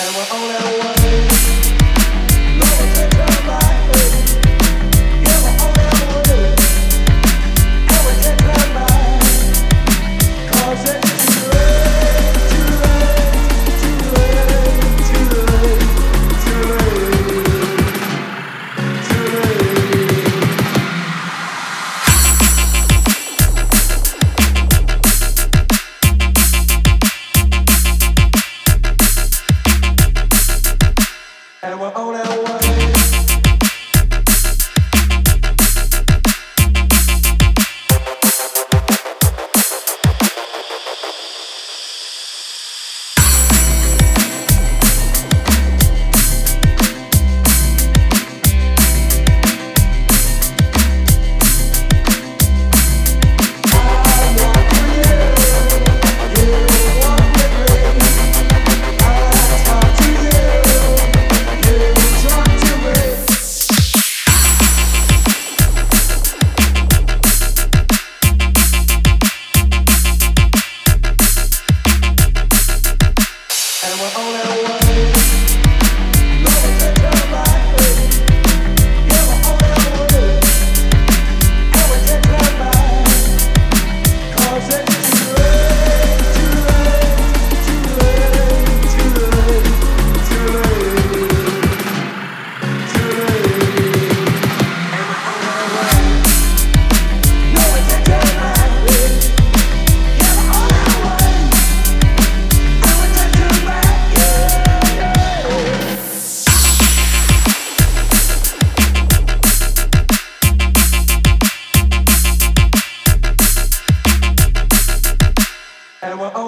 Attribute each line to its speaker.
Speaker 1: and we're on our way. And we're on our way. and we're all. Oh,